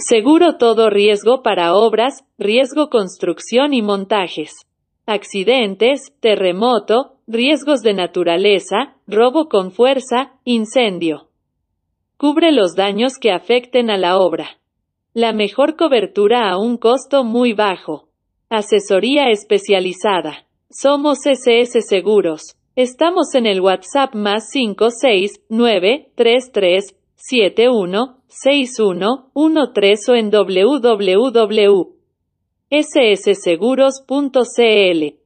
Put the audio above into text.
Seguro todo riesgo para obras, riesgo construcción y montajes. Accidentes, terremoto, riesgos de naturaleza, robo con fuerza, incendio. Cubre los daños que afecten a la obra. La mejor cobertura a un costo muy bajo. Asesoría especializada. Somos SS Seguros. Estamos en el WhatsApp más 56933716113 o en www.ssseguros.cl.